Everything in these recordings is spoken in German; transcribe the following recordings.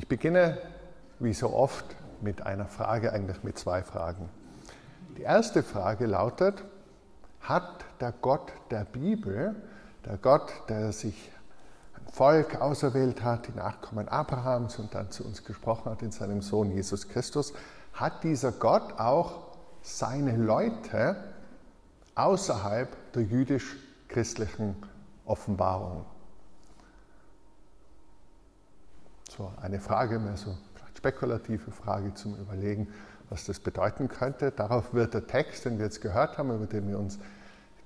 Ich beginne, wie so oft, mit einer Frage, eigentlich mit zwei Fragen. Die erste Frage lautet, hat der Gott der Bibel, der Gott, der sich ein Volk auserwählt hat, die Nachkommen Abrahams und dann zu uns gesprochen hat in seinem Sohn Jesus Christus, hat dieser Gott auch seine Leute außerhalb der jüdisch-christlichen Offenbarung? So eine Frage, mehr so spekulative Frage zum Überlegen, was das bedeuten könnte. Darauf wird der Text, den wir jetzt gehört haben, über den wir uns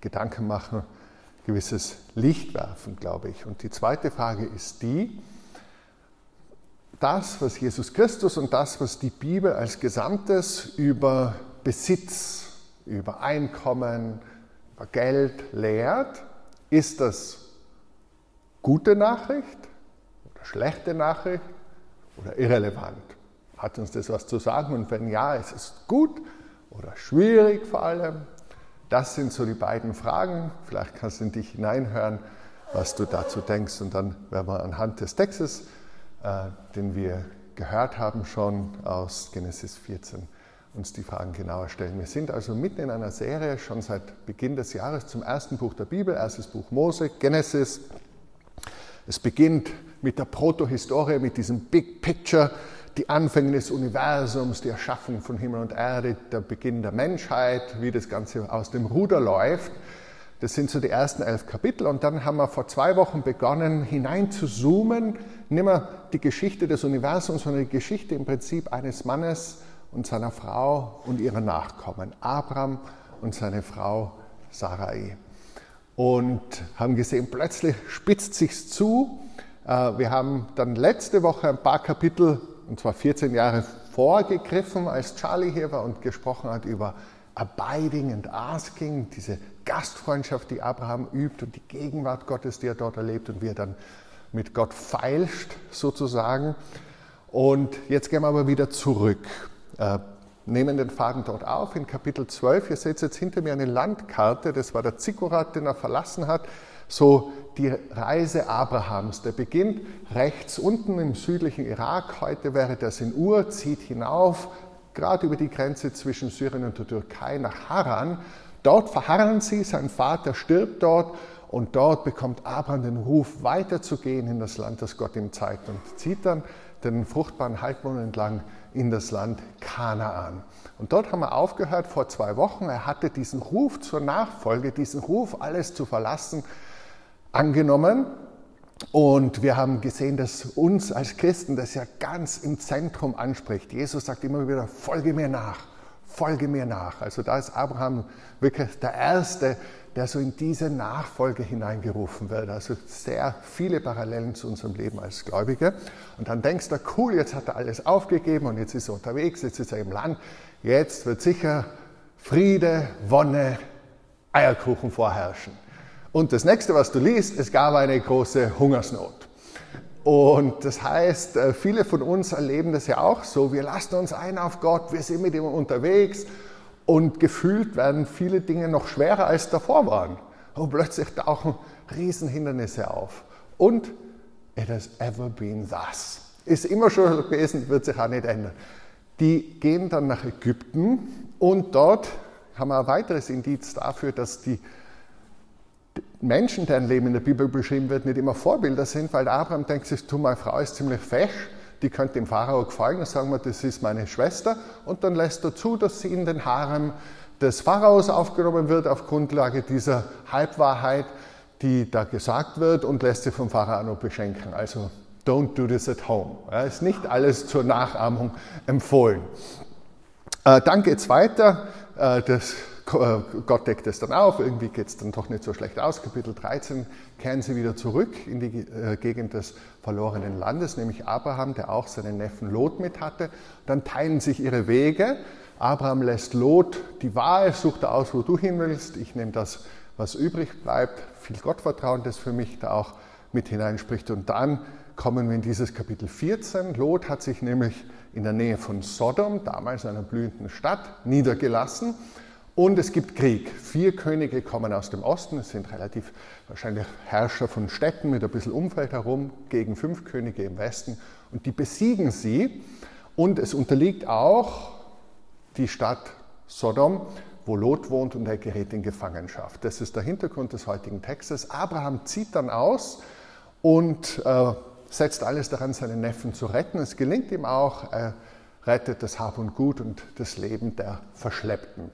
Gedanken machen, gewisses Licht werfen, glaube ich. Und die zweite Frage ist die, das, was Jesus Christus und das, was die Bibel als Gesamtes über Besitz, über Einkommen, über Geld lehrt, ist das gute Nachricht oder schlechte Nachricht oder irrelevant? Hat uns das was zu sagen? Und wenn ja, ist es gut oder schwierig vor allem? Das sind so die beiden Fragen. Vielleicht kannst du in dich hineinhören, was du dazu denkst. Und dann werden wir anhand des Textes, äh, den wir gehört haben schon aus Genesis 14, uns die Fragen genauer stellen. Wir sind also mitten in einer Serie, schon seit Beginn des Jahres, zum ersten Buch der Bibel, erstes Buch Mose, Genesis. Es beginnt mit der Protohistorie, mit diesem Big Picture, die Anfänge des Universums, die Erschaffung von Himmel und Erde, der Beginn der Menschheit, wie das Ganze aus dem Ruder läuft. Das sind so die ersten elf Kapitel. Und dann haben wir vor zwei Wochen begonnen, hinein zu zoomen, nicht mehr die Geschichte des Universums, sondern die Geschichte im Prinzip eines Mannes und seiner Frau und ihrer Nachkommen, Abraham und seine Frau Sarai. Und haben gesehen, plötzlich spitzt sich's zu. Äh, wir haben dann letzte Woche ein paar Kapitel und zwar 14 Jahre vorgegriffen, als Charlie hier war und gesprochen hat über Abiding and Asking, diese Gastfreundschaft, die Abraham übt und die Gegenwart Gottes, die er dort erlebt und wie er dann mit Gott feilscht sozusagen. Und jetzt gehen wir aber wieder zurück, äh, nehmen den Faden dort auf in Kapitel 12. Ihr seht jetzt hinter mir eine Landkarte, das war der Zikkurat, den er verlassen hat so die Reise Abrahams. Der beginnt rechts unten im südlichen Irak, heute wäre das in Ur, zieht hinauf, gerade über die Grenze zwischen Syrien und der Türkei nach Haran. Dort verharren sie, sein Vater stirbt dort und dort bekommt Abraham den Ruf, weiterzugehen in das Land, das Gott ihm zeigt und zieht dann den fruchtbaren Halbmond entlang in das Land Kanaan. Und dort haben wir aufgehört vor zwei Wochen. Er hatte diesen Ruf zur Nachfolge, diesen Ruf, alles zu verlassen, angenommen. Und wir haben gesehen, dass uns als Christen das ja ganz im Zentrum anspricht. Jesus sagt immer wieder, folge mir nach, folge mir nach. Also da ist Abraham wirklich der Erste, der so in diese Nachfolge hineingerufen wird. Also sehr viele Parallelen zu unserem Leben als Gläubige. Und dann denkst du, cool, jetzt hat er alles aufgegeben und jetzt ist er unterwegs, jetzt ist er im Land. Jetzt wird sicher Friede, Wonne, Eierkuchen vorherrschen. Und das nächste, was du liest, es gab eine große Hungersnot. Und das heißt, äh, viele von uns erleben das ja auch so. Wir lassen uns ein auf Gott, wir sind mit ihm unterwegs und gefühlt werden viele Dinge noch schwerer als davor waren. Und plötzlich tauchen Riesenhindernisse auf. Und it has ever been thus. Ist immer schon gewesen, wird sich auch nicht ändern. Die gehen dann nach Ägypten und dort haben wir ein weiteres Indiz dafür, dass die Menschen, deren Leben in der Bibel beschrieben wird, nicht immer Vorbilder sind, weil Abraham denkt sich, du, meine Frau ist ziemlich fesch, die könnte dem Pharao gefallen, dann sagen wir, das ist meine Schwester und dann lässt er zu, dass sie in den Harem des Pharaos aufgenommen wird auf Grundlage dieser Halbwahrheit, die da gesagt wird und lässt sie vom Pharao beschenken. Also don't do this at home. Ja, ist nicht alles zur Nachahmung empfohlen. Äh, dann geht es weiter. Äh, das Gott deckt es dann auf, irgendwie geht es dann doch nicht so schlecht aus. Kapitel 13 kehren sie wieder zurück in die äh, Gegend des verlorenen Landes, nämlich Abraham, der auch seinen Neffen Lot mit hatte. Dann teilen sich ihre Wege. Abraham lässt Lot die Wahl, sucht aus, wo du hin willst. Ich nehme das, was übrig bleibt. Viel Gottvertrauen, das für mich da auch mit hineinspricht. Und dann kommen wir in dieses Kapitel 14. Lot hat sich nämlich in der Nähe von Sodom, damals einer blühenden Stadt, niedergelassen und es gibt Krieg. Vier Könige kommen aus dem Osten, es sind relativ wahrscheinlich Herrscher von Städten mit ein bisschen Umfeld herum, gegen fünf Könige im Westen. Und die besiegen sie. Und es unterliegt auch die Stadt Sodom, wo Lot wohnt und er gerät in Gefangenschaft. Das ist der Hintergrund des heutigen Textes. Abraham zieht dann aus und äh, setzt alles daran, seinen Neffen zu retten. Es gelingt ihm auch, er rettet das Hab und Gut und das Leben der Verschleppten.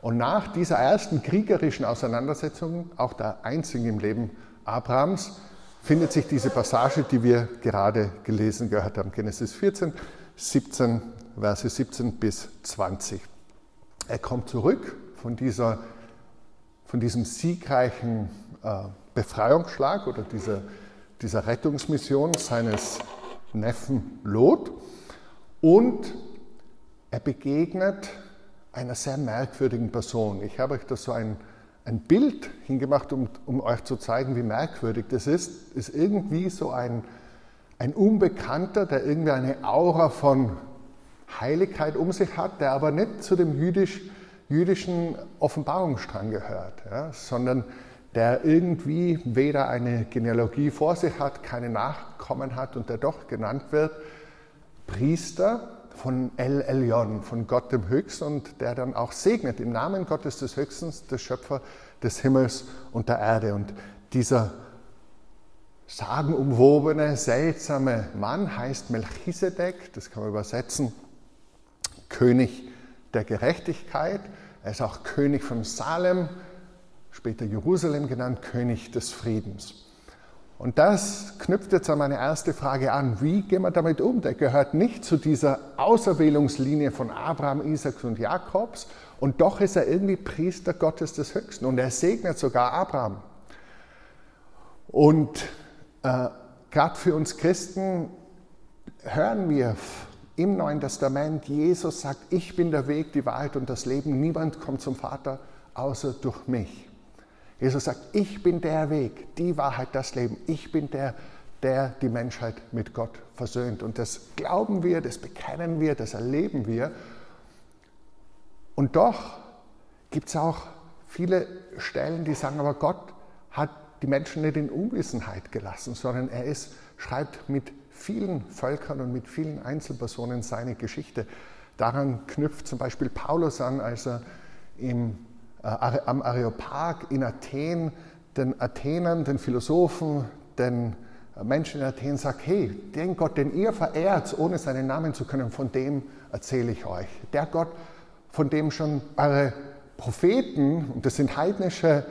Und nach dieser ersten kriegerischen Auseinandersetzung, auch der einzigen im Leben Abrahams, findet sich diese Passage, die wir gerade gelesen gehört haben, Genesis 14, 17, Verse 17 bis 20. Er kommt zurück von, dieser, von diesem siegreichen äh, Befreiungsschlag oder dieser, dieser Rettungsmission seines Neffen Lot und er begegnet einer sehr merkwürdigen Person. Ich habe euch da so ein, ein Bild hingemacht, um, um euch zu zeigen, wie merkwürdig das ist. Ist irgendwie so ein, ein Unbekannter, der irgendwie eine Aura von Heiligkeit um sich hat, der aber nicht zu dem jüdisch, jüdischen Offenbarungsstrang gehört, ja, sondern der irgendwie weder eine Genealogie vor sich hat, keine Nachkommen hat und der doch genannt wird, Priester von El Elyon, von Gott dem Höchsten und der dann auch segnet im Namen Gottes des Höchsten, des Schöpfer des Himmels und der Erde. Und dieser sagenumwobene, seltsame Mann heißt Melchisedek, das kann man übersetzen, König der Gerechtigkeit. Er ist auch König von Salem, später Jerusalem genannt, König des Friedens. Und das knüpft jetzt an meine erste Frage an. Wie gehen wir damit um? Der gehört nicht zu dieser Auserwählungslinie von Abraham, Isaac und Jakobs. Und doch ist er irgendwie Priester Gottes des Höchsten. Und er segnet sogar Abraham. Und äh, gerade für uns Christen hören wir im Neuen Testament, Jesus sagt, ich bin der Weg, die Wahrheit und das Leben. Niemand kommt zum Vater außer durch mich. Jesus sagt, ich bin der Weg, die Wahrheit, das Leben. Ich bin der, der die Menschheit mit Gott versöhnt. Und das glauben wir, das bekennen wir, das erleben wir. Und doch gibt es auch viele Stellen, die sagen, aber Gott hat die Menschen nicht in Unwissenheit gelassen, sondern er ist, schreibt mit vielen Völkern und mit vielen Einzelpersonen seine Geschichte. Daran knüpft zum Beispiel Paulus an, als er im am Areopag in Athen den Athenern, den Philosophen, den Menschen in Athen sagt, hey, den Gott, den ihr verehrt, ohne seinen Namen zu können, von dem erzähle ich euch. Der Gott, von dem schon eure Propheten, und das sind heidnische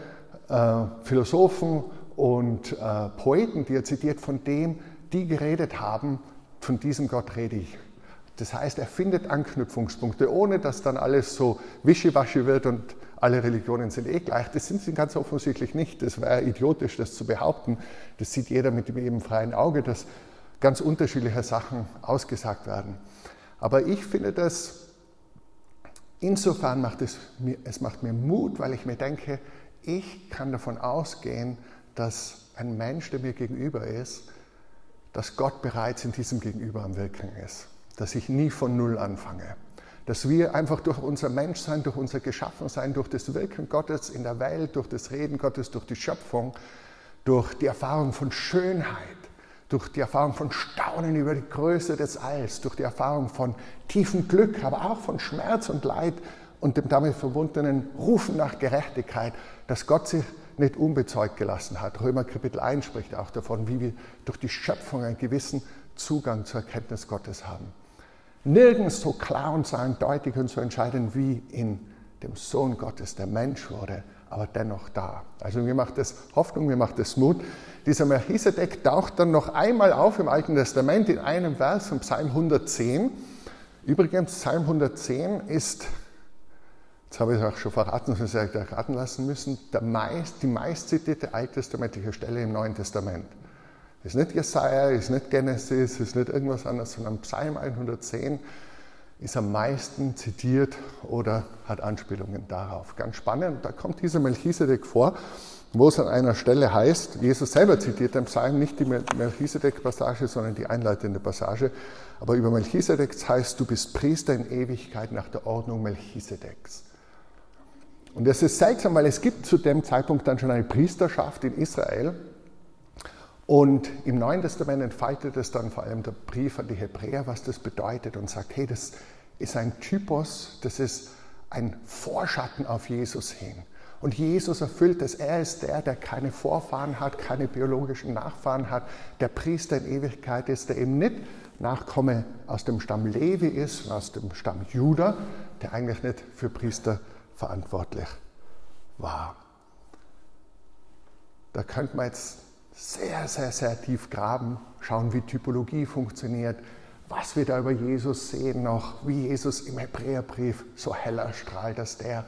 äh, Philosophen und äh, Poeten, die er zitiert, von dem die geredet haben, von diesem Gott rede ich. Das heißt, er findet Anknüpfungspunkte, ohne dass dann alles so wischiwaschi wird und alle Religionen sind eh gleich. Das sind sie ganz offensichtlich nicht. Das wäre idiotisch, das zu behaupten. Das sieht jeder mit dem freien Auge, dass ganz unterschiedliche Sachen ausgesagt werden. Aber ich finde das, insofern macht es mir, es macht mir Mut, weil ich mir denke, ich kann davon ausgehen, dass ein Mensch, der mir gegenüber ist, dass Gott bereits in diesem Gegenüber am Wirken ist. Dass ich nie von Null anfange dass wir einfach durch unser Menschsein, durch unser Geschaffensein, durch das Wirken Gottes in der Welt, durch das Reden Gottes, durch die Schöpfung, durch die Erfahrung von Schönheit, durch die Erfahrung von Staunen über die Größe des Alls, durch die Erfahrung von tiefem Glück, aber auch von Schmerz und Leid und dem damit verbundenen Rufen nach Gerechtigkeit, dass Gott sich nicht unbezeugt gelassen hat. Römer Kapitel 1 spricht auch davon, wie wir durch die Schöpfung einen gewissen Zugang zur Erkenntnis Gottes haben nirgends so klar und so eindeutig und so entscheidend wie in dem Sohn Gottes, der Mensch wurde, aber dennoch da. Also mir macht das Hoffnung, mir macht das Mut. Dieser Melchisedek taucht dann noch einmal auf im Alten Testament in einem Vers von Psalm 110. Übrigens, Psalm 110 ist, jetzt habe ich es auch schon verraten, sonst hätte ich erraten lassen müssen, meist, die meistzitierte alttestamentliche Stelle im Neuen Testament. Ist nicht Jesaja, ist nicht Genesis, ist nicht irgendwas anderes, sondern Psalm 110 ist am meisten zitiert oder hat Anspielungen darauf. Ganz spannend, da kommt dieser Melchisedek vor, wo es an einer Stelle heißt, Jesus selber zitiert im Psalm nicht die Melchisedek-Passage, sondern die einleitende Passage, aber über Melchisedek heißt, du bist Priester in Ewigkeit nach der Ordnung Melchisedeks. Und das ist seltsam, weil es gibt zu dem Zeitpunkt dann schon eine Priesterschaft in Israel Und im Neuen Testament entfaltet es dann vor allem der Brief an die Hebräer, was das bedeutet und sagt, hey, das ist ein Typus, das ist ein Vorschatten auf Jesus hin. Und Jesus erfüllt es. Er ist der, der keine Vorfahren hat, keine biologischen Nachfahren hat, der Priester in Ewigkeit ist, der eben nicht Nachkomme aus dem Stamm Levi ist, aus dem Stamm Juda, der eigentlich nicht für Priester verantwortlich war. Da könnte man jetzt sehr, sehr, sehr tief graben, schauen, wie Typologie funktioniert, was wir da über Jesus sehen noch, wie Jesus im Hebräerbrief so heller strahlt, dass der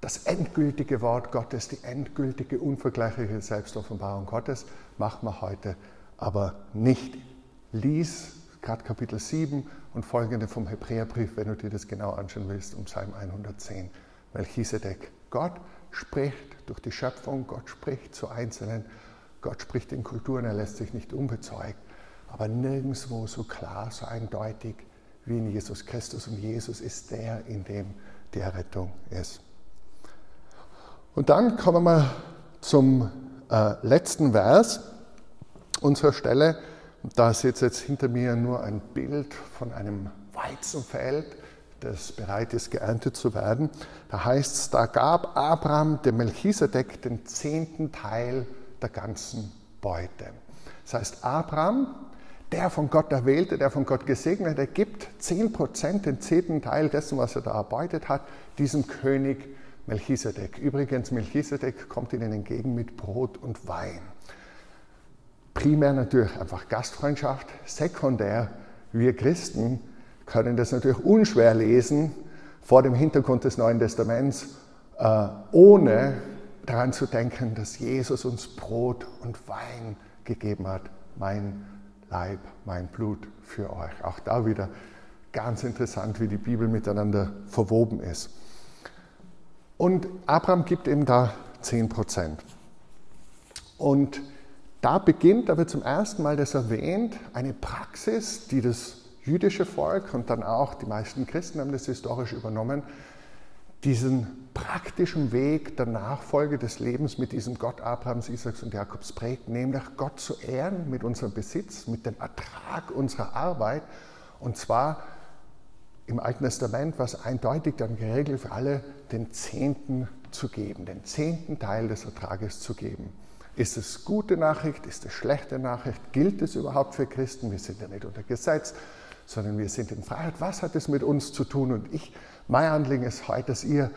das endgültige Wort Gottes, die endgültige, unvergleichliche Selbstoffenbarung Gottes, machen wir heute aber nicht. Lies gerade Kapitel 7 und folgende vom Hebräerbrief, wenn du dir das genau anschauen willst, um Psalm 110. Melchisedek. Gott spricht durch die Schöpfung, Gott spricht zu Einzelnen Gott spricht in Kulturen, er lässt sich nicht unbezeugt, aber nirgendwo so klar, so eindeutig wie in Jesus Christus. Und Jesus ist der, in dem die Errettung ist. Und dann kommen wir zum äh, letzten Vers unserer Stelle. Da sitzt jetzt hinter mir nur ein Bild von einem Weizenfeld, das bereit ist, geerntet zu werden. Da heißt es, da gab Abraham dem Melchisedek den zehnten Teil der ganzen Beute. Das heißt, Abraham, der von Gott erwählte, der von Gott gesegnete, gibt 10%, den zehnten Teil dessen, was er da erbeutet hat, diesem König Melchisedek. Übrigens, Melchisedek kommt ihnen entgegen mit Brot und Wein. Primär natürlich einfach Gastfreundschaft, sekundär, wir Christen können das natürlich unschwer lesen vor dem Hintergrund des Neuen Testaments, äh, ohne daran zu denken, dass Jesus uns Brot und Wein gegeben hat, mein Leib, mein Blut für euch. Auch da wieder ganz interessant, wie die Bibel miteinander verwoben ist. Und Abraham gibt ihm da 10 Prozent. Und da beginnt, da wird zum ersten Mal das erwähnt, eine Praxis, die das jüdische Volk und dann auch die meisten Christen haben das historisch übernommen, diesen praktischen Weg der Nachfolge des Lebens mit diesem Gott Abrahams, Isaaks und Jakobs prägt, nämlich Gott zu ehren mit unserem Besitz, mit dem Ertrag unserer Arbeit und zwar im Alten Testament war es eindeutig dann geregelt für alle, den Zehnten zu geben, den zehnten Teil des Ertrages zu geben. Ist es gute Nachricht? Ist es schlechte Nachricht? Gilt es überhaupt für Christen? Wir sind ja nicht unter Gesetz, sondern wir sind in Freiheit. Was hat es mit uns zu tun? Und ich mein Anliegen ist heute, dass ihr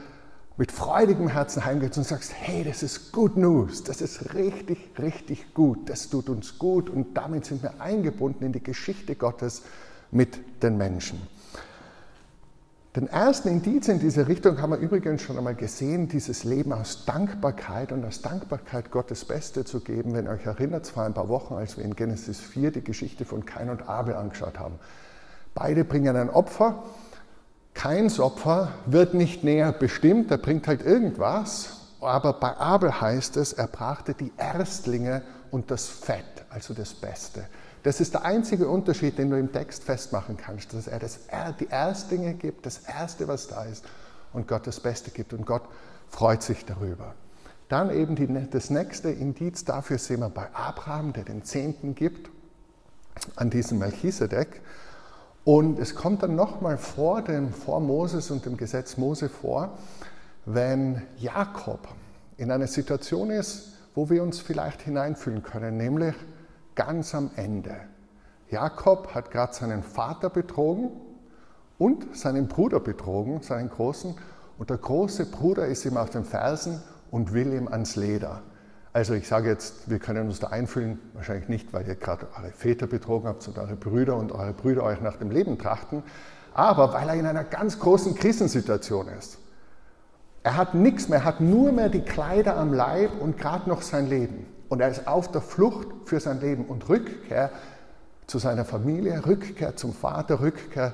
mit freudigem Herzen heimgeht und sagst, hey, das ist Good News, das ist richtig, richtig gut, das tut uns gut und damit sind wir eingebunden in die Geschichte Gottes mit den Menschen. Den ersten Indiz in diese Richtung haben wir übrigens schon einmal gesehen, dieses Leben aus Dankbarkeit und aus Dankbarkeit Gottes Beste zu geben. Wenn ihr euch erinnert, vor ein paar Wochen, als wir in Genesis 4 die Geschichte von Kain und Abel angeschaut haben. Beide bringen ein Opfer Keins Opfer wird nicht näher bestimmt, er bringt halt irgendwas, aber bei Abel heißt es, er brachte die Erstlinge und das Fett, also das Beste. Das ist der einzige Unterschied, den du im Text festmachen kannst, dass er das, die Erstlinge gibt, das Erste, was da ist, und Gott das Beste gibt. Und Gott freut sich darüber. Dann eben die, das nächste Indiz dafür sehen wir bei Abraham, der den Zehnten gibt an diesem Melchisedek. Und es kommt dann nochmal vor, dem, vor Moses und dem Gesetz Mose vor, wenn Jakob in einer Situation ist, wo wir uns vielleicht hineinfühlen können, nämlich ganz am Ende. Jakob hat gerade seinen Vater betrogen und seinen Bruder betrogen, seinen Großen, und der große Bruder ist ihm auf den Fersen und will ihm ans Leder. Also ich sage jetzt, wir können uns da einfühlen, wahrscheinlich nicht, weil ihr gerade eure Väter betrogen habt und eure Brüder und eure Brüder euch nach dem Leben trachten, aber weil er in einer ganz großen Krisensituation ist. Er hat nichts mehr, er hat nur mehr die Kleider am Leib und gerade noch sein Leben. Und er ist auf der Flucht für sein Leben und Rückkehr zu seiner Familie, Rückkehr zum Vater, Rückkehr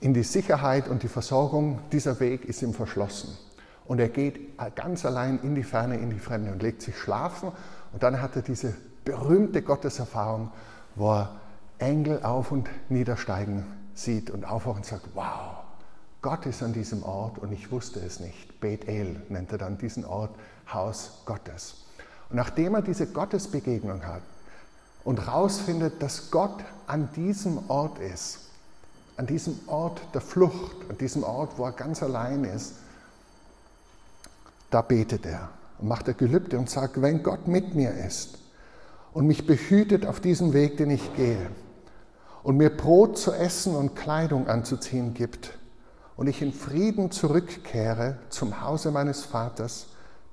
in die Sicherheit und die Versorgung. Dieser Weg ist ihm verschlossen. Und er geht ganz allein in die Ferne, in die Fremde und legt sich schlafen. Und dann hat er diese berühmte Gotteserfahrung, wo er Engel auf und niedersteigen sieht und aufwacht und sagt, wow, Gott ist an diesem Ort und ich wusste es nicht. Bethel nennt er dann diesen Ort Haus Gottes. Und nachdem er diese Gottesbegegnung hat, und rausfindet, dass Gott an diesem Ort ist, an diesem Ort der Flucht, an diesem Ort, wo er ganz allein ist, da betet er und macht er Gelübde und sagt, wenn Gott mit mir ist und mich behütet auf diesem Weg, den ich gehe, und mir Brot zu essen und Kleidung anzuziehen gibt, und ich in Frieden zurückkehre zum Hause meines Vaters,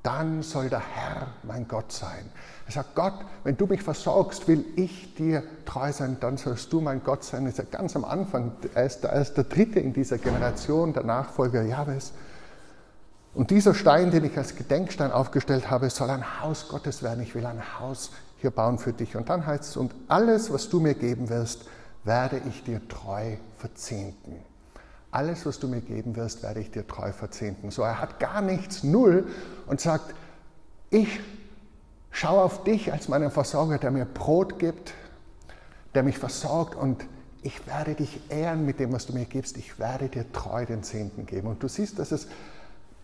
dann soll der Herr mein Gott sein. Er sagt, Gott, wenn du mich versorgst, will ich dir treu sein, dann sollst du mein Gott sein. Ist ja ganz am Anfang, er ist, er ist der Dritte in dieser Generation, der Nachfolger Jahwes. Und dieser Stein, den ich als Gedenkstein aufgestellt habe, soll ein Haus Gottes werden. Ich will ein Haus hier bauen für dich. Und dann heißt es, und alles, was du mir geben wirst, werde ich dir treu verzehnten. Alles, was du mir geben wirst, werde ich dir treu verzehnten. So, er hat gar nichts, null und sagt, ich schaue auf dich als meinen Versorger, der mir Brot gibt, der mich versorgt und ich werde dich ehren mit dem, was du mir gibst. Ich werde dir treu den Zehnten geben. Und du siehst, dass es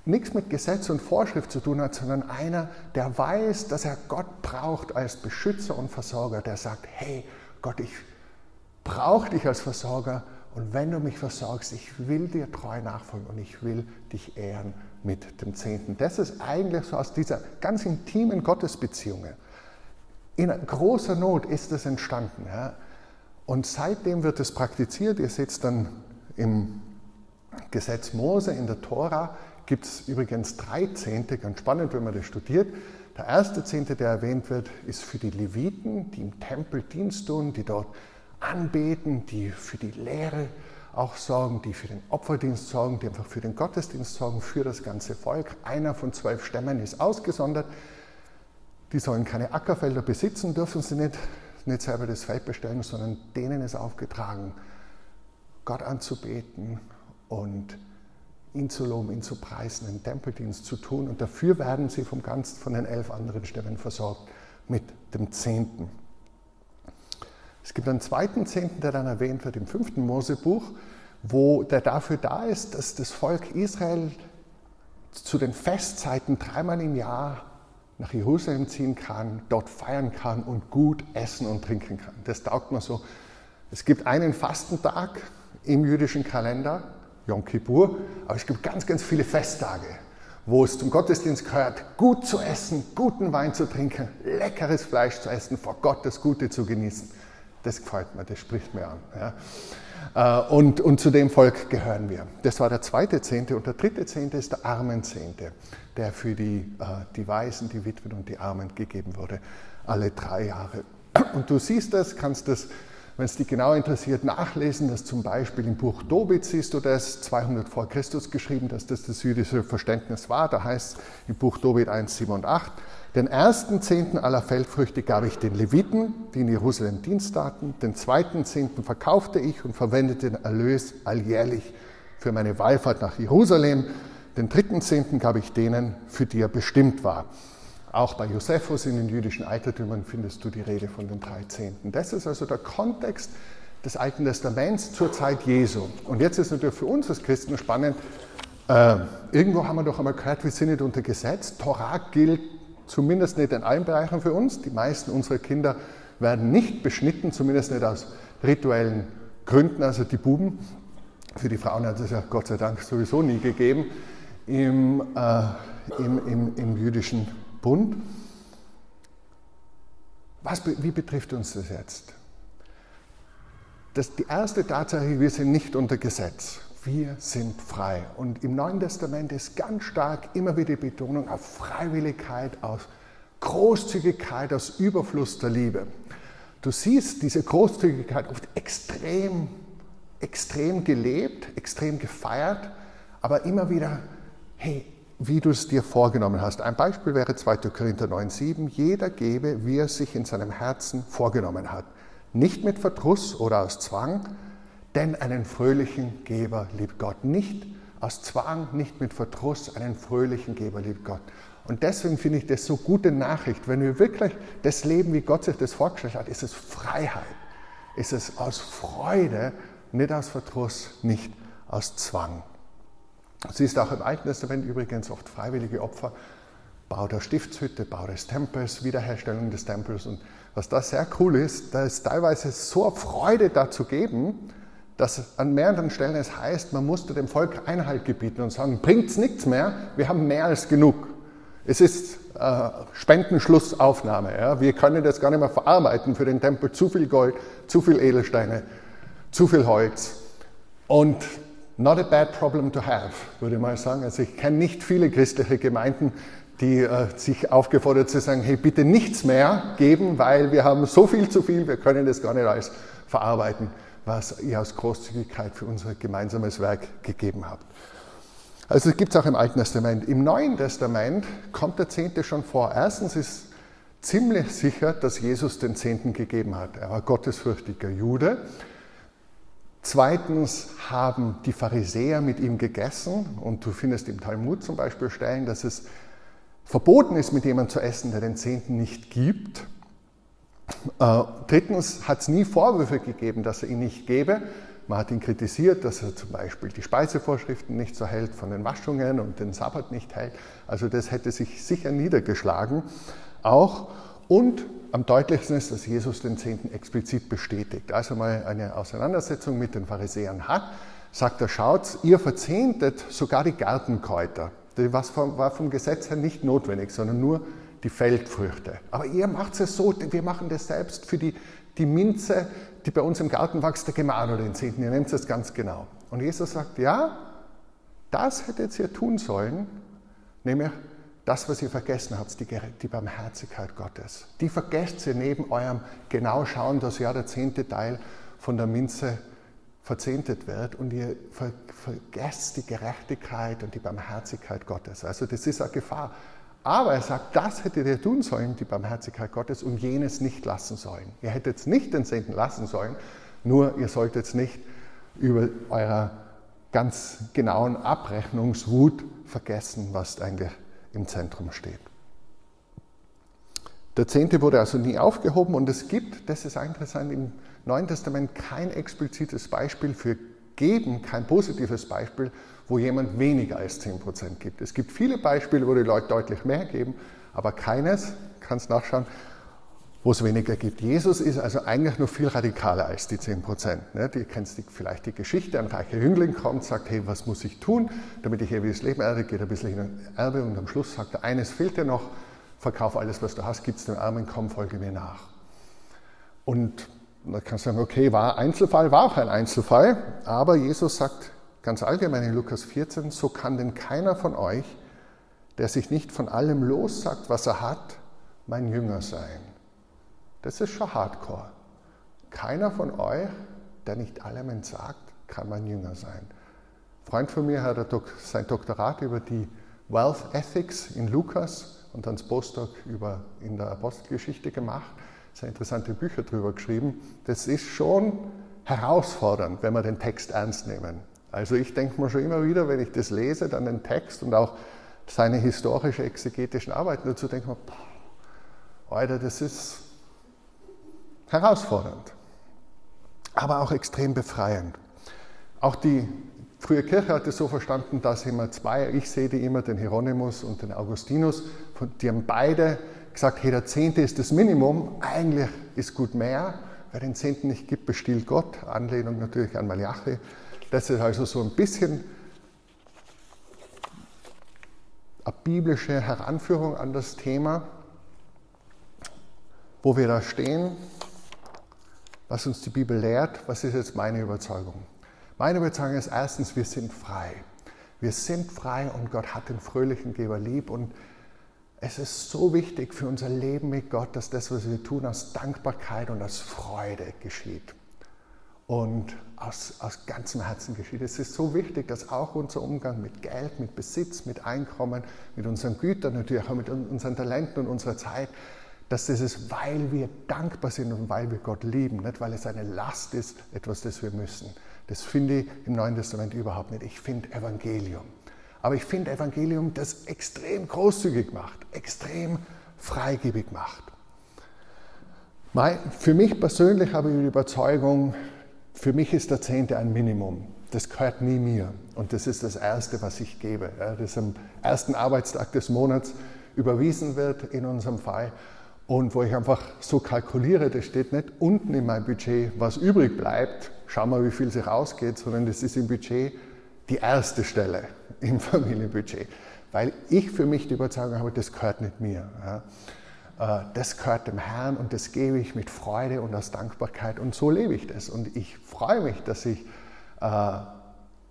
nichts mit Gesetz und Vorschrift zu tun hat, sondern einer, der weiß, dass er Gott braucht als Beschützer und Versorger, der sagt, hey Gott, ich brauche dich als Versorger und wenn du mich versorgst, ich will dir treu nachfolgen und ich will dich ehren mit dem Zehnten. Das ist eigentlich so aus dieser ganz intimen Gottesbeziehung. In großer Not ist das entstanden. Ja. Und seitdem wird es praktiziert. Ihr seht es dann im Gesetz Mose, in der Tora, gibt es übrigens drei Zehnte, ganz spannend, wenn man das studiert. Der erste Zehnte, der erwähnt wird, ist für die Leviten, die im Tempel Dienst tun, die dort anbeten, die für die Lehre auch sorgen, die für den Opferdienst sorgen, die einfach für den Gottesdienst sorgen, für das ganze Volk. Einer von zwölf Stämmen ist ausgesondert. Die sollen keine Ackerfelder besitzen, dürfen sie nicht, nicht selber das Feld bestellen, sondern denen ist aufgetragen, Gott anzubeten und ihn zu loben, ihn zu preisen, den Tempeldienst zu tun. Und dafür werden sie vom ganz, von den elf anderen Stämmen versorgt mit dem Zehnten. Es gibt einen zweiten Zehnten, der dann erwähnt wird im fünften Mosebuch, wo der dafür da ist, dass das Volk Israel zu den Festzeiten dreimal im Jahr nach Jerusalem ziehen kann, dort feiern kann und gut essen und trinken kann. Das taugt mir so. Es gibt einen Fastentag im jüdischen Kalender, Yom Kippur, aber es gibt ganz, ganz viele Festtage, wo es zum Gottesdienst gehört, gut zu essen, guten Wein zu trinken, leckeres Fleisch zu essen, vor Gott das Gute zu genießen. Das gefällt mir, das spricht mir an. Ja. Äh, und, und zu dem Volk gehören wir. Das war der zweite Zehnte und der dritte Zehnte ist der Armenzehnte, der für die, äh, die Waisen, die Witwen und die Armen gegeben wurde, alle drei Jahre. Und du siehst das, kannst das, wenn es dich genau interessiert, nachlesen, dass zum Beispiel im Buch Tobit siehst du das, 200 vor Christus geschrieben, dass das das jüdische Verständnis war. Da heißt es im Buch Tobit 1, 7 und 8, den ersten Zehnten aller Feldfrüchte gab ich den Leviten, die in Jerusalem Dienst taten. Den zweiten Zehnten verkaufte ich und verwendete den Erlös alljährlich für meine Wallfahrt nach Jerusalem. Den dritten Zehnten gab ich denen, für die er bestimmt war. Auch bei Josephus in den jüdischen Altertümern findest du die Rede von den drei Zehnten. Das ist also der Kontext des Alten Testaments zur Zeit Jesu. Und jetzt ist natürlich für uns als Christen spannend, äh, irgendwo haben wir doch einmal gehört, wir sind nicht unter Gesetz. Torah gilt Zumindest nicht in allen Bereichen für uns. Die meisten unserer Kinder werden nicht beschnitten, zumindest nicht aus rituellen Gründen, also die Buben. Für die Frauen hat es ja Gott sei Dank sowieso nie gegeben im, äh, im, im, im, jüdischen Bund. Was, wie betrifft uns das jetzt? Das, die erste Tatsache, wir sind nicht unter Gesetz wir sind frei. Und im Neuen Testament ist ganz stark immer wieder die Betonung auf Freiwilligkeit, auf Großzügigkeit, aus Überfluss der Liebe. Du siehst diese Großzügigkeit oft extrem, extrem gelebt, extrem gefeiert, aber immer wieder, hey, wie du es dir vorgenommen hast. Ein Beispiel wäre 2. Korinther 9,7. Jeder gebe, wie er sich in seinem Herzen vorgenommen hat. Nicht mit Verdruss oder aus Zwang, denn einen fröhlichen Geber liebt Gott. Nicht aus Zwang, nicht mit Verdruss, einen fröhlichen Geber liebt Gott. Und deswegen finde ich das so gute Nachricht. Wenn wir wirklich das leben, wie Gott sich das vorgestellt hat, ist es Freiheit. Ist es aus Freude, nicht aus Verdruss, nicht aus Zwang. Sie ist auch im Alten Testament übrigens oft freiwillige Opfer Bau der Stiftshütte, Bau des Tempels, Wiederherstellung des Tempels. Und was da sehr cool ist, da ist teilweise so Freude dazu geben, dass an mehreren Stellen es heißt, man musste dem Volk Einhalt gebieten und sagen, bringt's nichts mehr, wir haben mehr als genug. Es ist äh, Spendenschlussaufnahme. Ja? Wir können das gar nicht mehr verarbeiten für den Tempel. Zu viel Gold, zu viel Edelsteine, zu viel Holz. Und not a bad problem to have, würde ich mal sagen. Also ich kenne nicht viele christliche Gemeinden, die äh, sich aufgefordert zu sagen, hey, bitte nichts mehr geben, weil wir haben so viel zu viel, wir können das gar nicht alles verarbeiten was ihr aus Großzügigkeit für unser gemeinsames Werk gegeben habt. Also es gibt es auch im Alten Testament. Im Neuen Testament kommt der Zehnte schon vor. Erstens ist ziemlich sicher, dass Jesus den Zehnten gegeben hat. Er war gottesfürchtiger Jude. Zweitens haben die Pharisäer mit ihm gegessen und du findest im Talmud zum Beispiel Stellen, dass es verboten ist, mit jemandem zu essen, der den Zehnten nicht gibt. Äh, drittens hat es nie Vorwürfe gegeben, dass er ihn nicht gebe. Man hat ihn kritisiert, dass er zum Beispiel die Speisevorschriften nicht so hält von den Waschungen und den Sabbat nicht hält. Also das hätte sich sicher niedergeschlagen. Auch und am deutlichsten ist, dass Jesus den Zehnten explizit bestätigt. Also mal eine Auseinandersetzung mit den Pharisäern hat, sagt er, schaut, ihr verzehntet sogar die Gartenkräuter. Das war vom Gesetz her nicht notwendig, sondern nur die Feldfrüchte. Aber ihr macht es so, wir machen das selbst für die, die Minze, die bei uns im Garten wächst, der Gemano den Zehnten. Ihr nehmt es ganz genau. Und Jesus sagt, ja, das hättet ihr tun sollen, nämlich das, was ihr vergessen habt, die, die Barmherzigkeit Gottes. Die vergesst ihr neben eurem genau schauen, dass ja der zehnte Teil von der Minze verzehntet wird und ihr vergesst die Gerechtigkeit und die Barmherzigkeit Gottes. Also das ist eine Gefahr. Aber er sagt, das hättet ihr tun sollen, die Barmherzigkeit Gottes, und jenes nicht lassen sollen. Ihr hättet nicht den Zehnten lassen sollen, nur ihr solltet es nicht über eurer ganz genauen Abrechnungswut vergessen, was eigentlich im Zentrum steht. Der Zehnte wurde also nie aufgehoben und es gibt, das ist interessant, im Neuen Testament kein explizites Beispiel für Geben, kein positives Beispiel wo jemand weniger als 10% gibt. Es gibt viele Beispiele, wo die Leute deutlich mehr geben, aber keines, kannst nachschauen, wo es weniger gibt. Jesus ist also eigentlich nur viel radikaler als die 10 Prozent. Ne? Du kennst vielleicht die Geschichte, ein reicher Jüngling kommt, sagt, hey, was muss ich tun, damit ich ewiges Leben erde, geht ein bisschen in Erbe und am Schluss sagt er, eines fehlt dir noch, verkauf alles, was du hast, gib es dem Armen, komm, folge mir nach. Und dann kannst du sagen, okay, war Einzelfall, war auch ein Einzelfall, aber Jesus sagt, Ganz allgemein in Lukas 14, so kann denn keiner von euch, der sich nicht von allem lossagt, was er hat, mein Jünger sein. Das ist schon hardcore. Keiner von euch, der nicht allem entsagt, kann mein Jünger sein. Ein Freund von mir hat sein Doktorat über die Wealth Ethics in Lukas und dann das Postdoc über in der Apostelgeschichte gemacht. Sehr interessante Bücher darüber geschrieben. Das ist schon herausfordernd, wenn wir den Text ernst nehmen. Also ich denke mir schon immer wieder, wenn ich das lese, dann den Text und auch seine historische exegetischen Arbeiten dazu, denke ich mir, boah, Alter, das ist herausfordernd, aber auch extrem befreiend. Auch die frühe Kirche hat es so verstanden, dass immer zwei, ich sehe die immer, den Hieronymus und den Augustinus, die haben beide gesagt, hey, der Zehnte ist das Minimum, eigentlich ist gut mehr, wer den Zehnten nicht gibt, bestiehlt Gott, Anlehnung natürlich an Malachi. Das ist also so ein bisschen eine biblische Heranführung an das Thema, wo wir da stehen, was uns die Bibel lehrt, was ist jetzt meine Überzeugung? Meine Überzeugung ist erstens, wir sind frei. Wir sind frei und Gott hat den fröhlichen Geber lieb und es ist so wichtig für unser Leben mit Gott, dass das, was wir tun, aus Dankbarkeit und aus Freude geschieht und aus, aus ganzem Herzen geschieht. Es ist so wichtig, dass auch unser Umgang mit Geld, mit Besitz, mit Einkommen, mit unseren Gütern, natürlich auch mit unseren Talenten und unserer Zeit, dass das ist, weil wir dankbar sind und weil wir Gott lieben, nicht weil es eine Last ist, etwas, das wir müssen. Das finde ich im Neuen Testament überhaupt nicht. Ich finde Evangelium. Aber ich finde Evangelium, das extrem großzügig macht, extrem freigebig macht. Für mich persönlich habe ich die Überzeugung, für mich ist der Zehnte ein Minimum. Das gehört nie mir. Und das ist das Erste, was ich gebe. Das am ersten Arbeitstag des Monats überwiesen wird in unserem Fall und wo ich einfach so kalkuliere, das steht nicht unten in meinem Budget, was übrig bleibt, schau mal, wie viel sich ausgeht, sondern das ist im Budget die erste Stelle im Familienbudget, weil ich für mich die Überzeugung habe, das gehört nicht mir. Äh, das gehört dem Herrn und das gebe ich mit Freude und aus Dankbarkeit und so lebe ich das. Und ich freue mich, dass ich äh,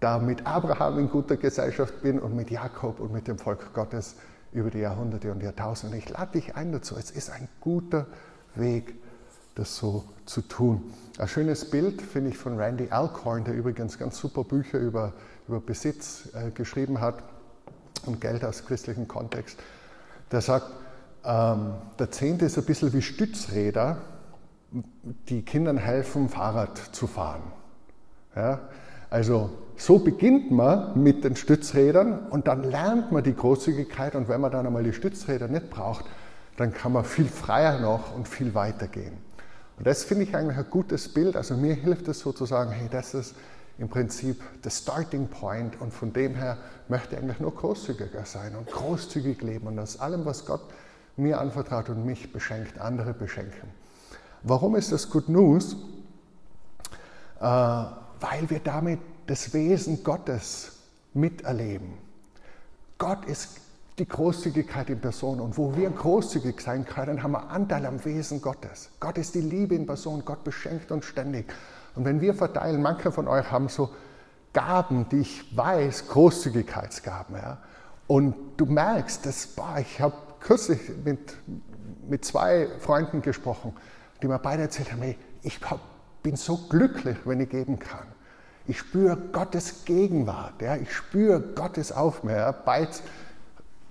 da mit Abraham in guter Gesellschaft bin und mit Jakob und mit dem Volk Gottes über die Jahrhunderte und Jahrtausende. Ich lade dich ein dazu. Es ist ein guter Weg, das so zu tun. Ein schönes Bild finde ich von Randy Alcorn, der übrigens ganz super Bücher über, über Besitz äh, geschrieben hat und Geld aus christlichem Kontext. Der sagt, ähm, der Zehnte ist ein bisschen wie Stützräder, die Kindern helfen, Fahrrad zu fahren. Ja? Also so beginnt man mit den Stützrädern und dann lernt man die Großzügigkeit und wenn man dann einmal die Stützräder nicht braucht, dann kann man viel freier noch und viel weiter gehen. Und das finde ich eigentlich ein gutes Bild. Also mir hilft es sozusagen, hey, das ist im Prinzip der Starting Point und von dem her möchte ich eigentlich nur großzügiger sein und großzügig leben und aus allem, was Gott mir anvertraut und mich beschenkt, andere beschenken. Warum ist das Good News? Äh, weil wir damit das Wesen Gottes miterleben. Gott ist die Großzügigkeit in Person und wo wir großzügig sein können, haben wir Anteil am Wesen Gottes. Gott ist die Liebe in Person, Gott beschenkt uns ständig. Und wenn wir verteilen, manche von euch haben so Gaben, die ich weiß, Großzügigkeitsgaben. Ja? Und du merkst, dass, boah, ich habe kürzlich mit, mit zwei Freunden gesprochen, die mir beide erzählt haben, hey, ich bin so glücklich, wenn ich geben kann. Ich spüre Gottes Gegenwart, ja, ich spüre Gottes Aufmerksamkeit.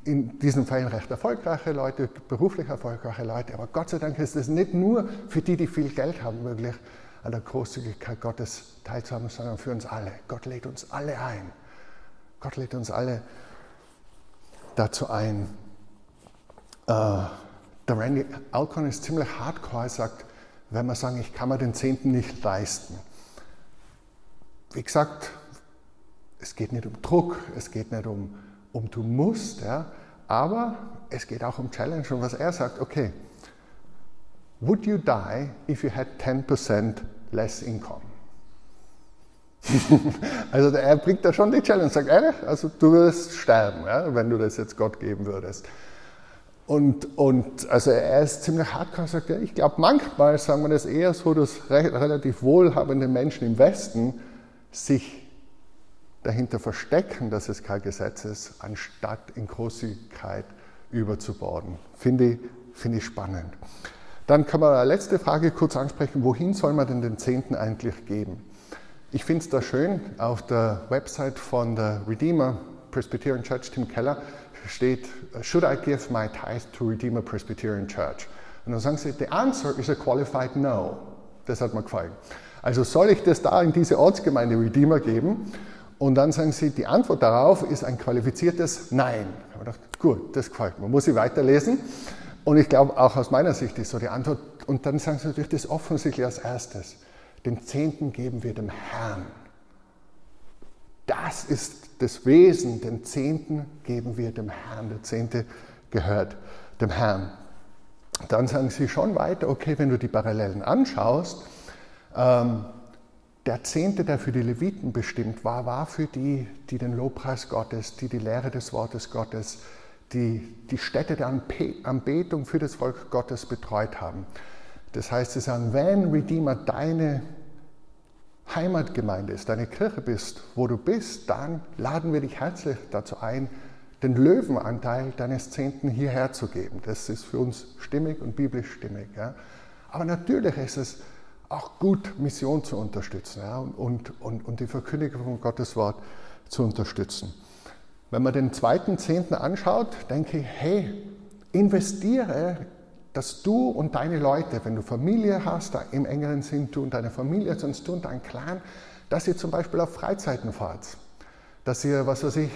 In diesen Fällen recht erfolgreiche Leute, beruflich erfolgreiche Leute, aber Gott sei Dank ist es nicht nur für die, die viel Geld haben, möglich, an der Großzügigkeit Gottes teilzuhaben, sondern für uns alle. Gott lädt uns alle ein. Gott lädt uns alle dazu ein. Äh, der Randy Alcon ist ziemlich hardcore, sagt, wenn wir sagen, ich kann mir den Zehnten nicht leisten, wie gesagt, es geht nicht um Druck, es geht nicht um, um du musst, ja, aber es geht auch um Challenge und was er sagt, okay, would you die if you had 10% less income? also er bringt da schon die Challenge, sagt, ehrlich, also du wirst sterben, ja, wenn du das jetzt Gott geben würdest. Und, und also er ist ziemlich hardcore, sagt er, ich glaube manchmal sagen wir das eher so, dass relativ wohlhabende Menschen im Westen sich dahinter verstecken, dass es kein Gesetz ist, anstatt in Großzügigkeit überzuborden. Finde ich, finde ich spannend. Dann kann man eine letzte Frage kurz ansprechen, wohin soll man denn den Zehnten eigentlich geben? Ich finde es da schön, auf der Website von der Redeemer Presbyterian Church, Tim Keller, steht, Should I give my tithe to Redeemer Presbyterian Church? Und dann sagen sie, the answer is a qualified no. Das hat mir gefallen. Also soll ich das da in diese Ortsgemeinde Redeemer geben? Und dann sagen sie, die Antwort darauf ist ein qualifiziertes Nein. Ich habe gut, das gefällt mir. Muss ich weiterlesen? Und ich glaube, auch aus meiner Sicht ist so die Antwort. Und dann sagen sie natürlich das offensichtlich als erstes. Den Zehnten geben wir dem Herrn. Das ist das Wesen. Den Zehnten geben wir dem Herrn. Der Zehnte gehört dem Herrn. Dann sagen sie schon weiter, okay, wenn du die Parallelen anschaust, der Zehnte, der für die Leviten bestimmt war, war für die, die den Lobpreis Gottes, die die Lehre des Wortes Gottes, die die Stätte der Anbetung für das Volk Gottes betreut haben. Das heißt, sie sagen, wenn Redeemer deine Heimatgemeinde ist, deine Kirche bist, wo du bist, dann laden wir dich herzlich dazu ein, den Löwenanteil deines Zehnten hierher zu geben. Das ist für uns stimmig und biblisch stimmig. Ja. Aber natürlich ist es auch gut, Mission zu unterstützen ja, und, und, und die Verkündigung von Gottes Wort zu unterstützen. Wenn man den zweiten Zehnten anschaut, denke ich, hey, investiere, dass du und deine Leute, wenn du Familie hast, im engeren Sinn du und deine Familie, sonst du und dein Clan, dass ihr zum Beispiel auf Freizeiten fahrt. Dass ihr, was weiß ich,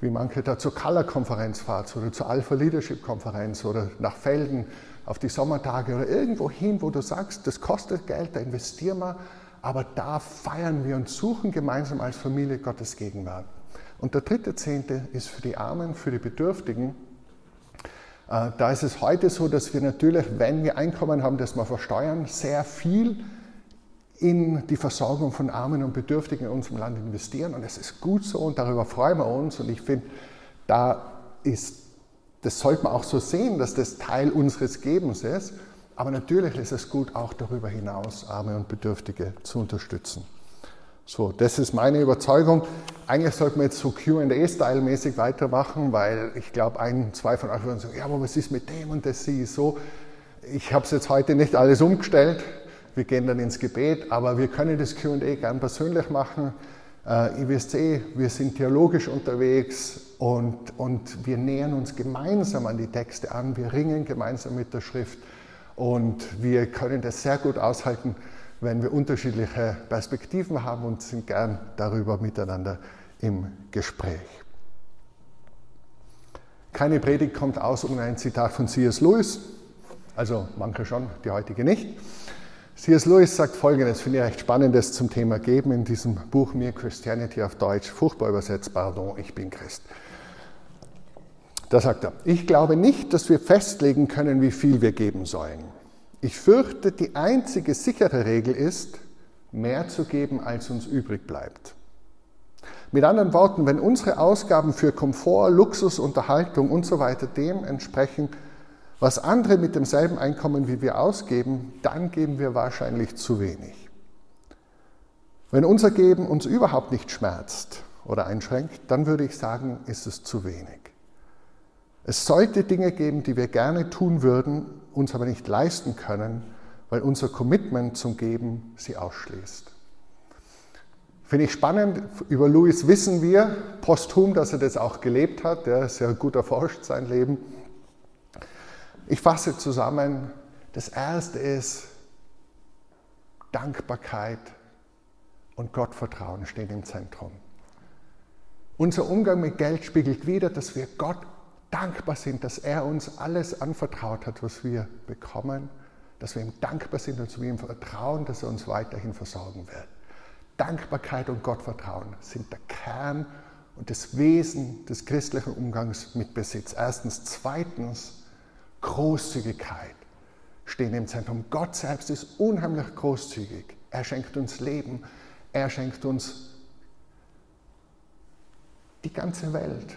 wie manche da zur Color-Konferenz fahrt oder zur Alpha Leadership-Konferenz oder nach Felden auf die Sommertage oder irgendwo hin, wo du sagst, das kostet Geld, da investieren wir, aber da feiern wir und suchen gemeinsam als Familie Gottes Gegenwart. Und der dritte Zehnte ist für die Armen, für die Bedürftigen, Äh, da ist es heute so, dass wir natürlich, wenn wir Einkommen haben, das wir versteuern, sehr viel in die Versorgung von Armen und Bedürftigen in unserem Land investieren. Und es ist gut so und darüber freuen wir uns. Und ich finde, da ist, das sollte man auch so sehen, dass das Teil unseres Gebens ist. Aber natürlich ist es gut, auch darüber hinaus Arme und Bedürftige zu unterstützen. So, das ist meine Überzeugung. Eigentlich sollten wir jetzt so QA-Style-mäßig weitermachen, weil ich glaube, ein, zwei von euch würden sagen, ja, aber was ist mit dem und das sie so. Ich habe es jetzt heute nicht alles umgestellt. Wir gehen dann ins Gebet, aber wir können das QA gern persönlich machen. Äh, wisst eh, wir sind theologisch unterwegs und, und wir nähern uns gemeinsam an die Texte an. Wir ringen gemeinsam mit der Schrift und wir können das sehr gut aushalten wenn wir unterschiedliche Perspektiven haben und sind gern darüber miteinander im Gespräch. Keine Predigt kommt aus ohne ein Zitat von C.S. Lewis, also manche schon, die heutige nicht. C.S. Lewis sagt folgendes, finde ich recht spannendes zum Thema Geben in diesem Buch Mir Christianity auf Deutsch, furchtbar übersetzt, pardon, ich bin Christ. Da sagt er, ich glaube nicht, dass wir festlegen können, wie viel wir geben sollen. Ich fürchte, die einzige sichere Regel ist, mehr zu geben, als uns übrig bleibt. Mit anderen Worten, wenn unsere Ausgaben für Komfort, Luxus, Unterhaltung und so weiter dem entsprechen, was andere mit demselben Einkommen wie wir ausgeben, dann geben wir wahrscheinlich zu wenig. Wenn unser Geben uns überhaupt nicht schmerzt oder einschränkt, dann würde ich sagen, ist es zu wenig. Es sollte Dinge geben, die wir gerne tun würden, uns aber nicht leisten können, weil unser Commitment zum Geben sie ausschließt. Finde ich spannend. Über Louis wissen wir posthum, dass er das auch gelebt hat. Er ist ja gut erforscht, sein Leben. Ich fasse zusammen. Das erste ist Dankbarkeit und Gottvertrauen stehen im Zentrum. Unser Umgang mit Geld spiegelt wieder, dass wir Gott dankbar sind, dass er uns alles anvertraut hat, was wir bekommen, dass wir ihm dankbar sind und zu ihm vertrauen, dass er uns weiterhin versorgen wird. Dankbarkeit und Gottvertrauen sind der Kern und das Wesen des christlichen Umgangs mit Besitz. Erstens. Zweitens, Großzügigkeit stehen im Zentrum. Gott selbst ist unheimlich großzügig. Er schenkt uns Leben. Er schenkt uns die ganze Welt,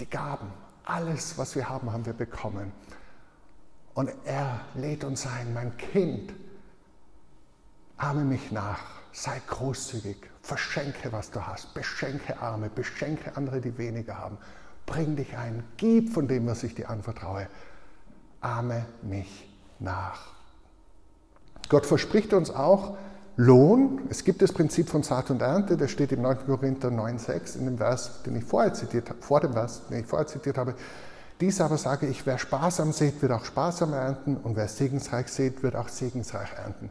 die Gaben, alles, was wir haben, haben wir bekommen. Und er lädt uns ein, mein Kind, ahme mich nach, sei großzügig, verschenke, was du hast, beschenke Arme, beschenke andere, die weniger haben. Bring dich ein, gib von dem, was ich dir anvertraue. Ahme mich nach. Gott verspricht uns auch, Lohn. Es gibt das Prinzip von Saat und Ernte, das steht im 9. Korinther 9,6 in dem Vers, den ich vorher zitiert habe, vor dem Vers, den ich vorher zitiert habe. Dies aber sage ich, wer sparsam sät, wird auch sparsam ernten und wer segensreich sät, wird auch segensreich ernten.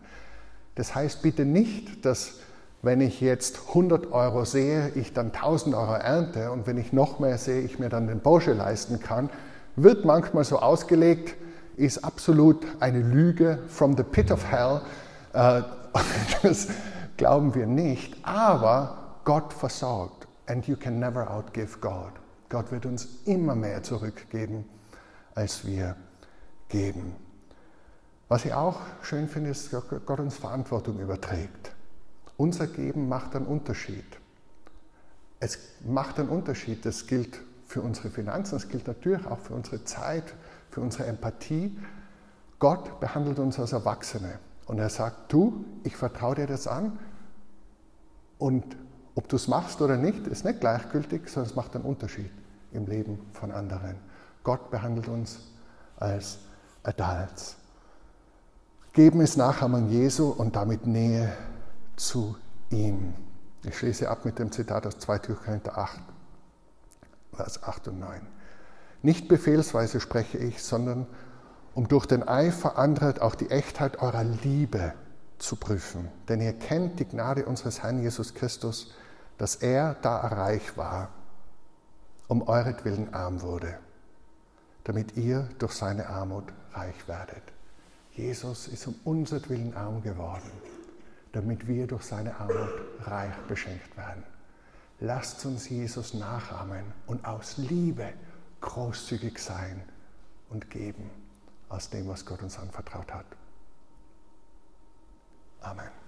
Das heißt bitte nicht, dass wenn ich jetzt 100 Euro sehe, ich dann 1000 Euro ernte und wenn ich noch mehr sehe, ich mir dann den Porsche leisten kann. Wird manchmal so ausgelegt, ist absolut eine Lüge from the pit of hell. Äh, Das glauben wir nicht, aber Gott versorgt. And you can never outgive God. Gott wird uns immer mehr zurückgeben, als wir geben. Was ich auch schön finde, ist, dass Gott uns Verantwortung überträgt. Unser Geben macht einen Unterschied. Es macht einen Unterschied. Das gilt für unsere Finanzen, das gilt natürlich auch für unsere Zeit, für unsere Empathie. Gott behandelt uns als Erwachsene. Und er sagt, du, ich vertraue dir das an und ob du es machst oder nicht, ist nicht gleichgültig, sondern es macht einen Unterschied im Leben von anderen. Gott behandelt uns als Adults. Geben ist Nachahmung Jesu und damit Nähe zu ihm. Ich schließe ab mit dem Zitat aus 2. Korinther 8, Vers 8 und 9. Nicht befehlsweise spreche ich, sondern um durch den Eifer anderer auch die Echtheit eurer Liebe zu prüfen. Denn ihr kennt die Gnade unseres Herrn Jesus Christus, dass er, da reich war, um euretwillen arm wurde, damit ihr durch seine Armut reich werdet. Jesus ist um unsertwillen arm geworden, damit wir durch seine Armut reich beschenkt werden. Lasst uns Jesus nachahmen und aus Liebe großzügig sein und geben aus dem, was Gott uns anvertraut hat. Amen.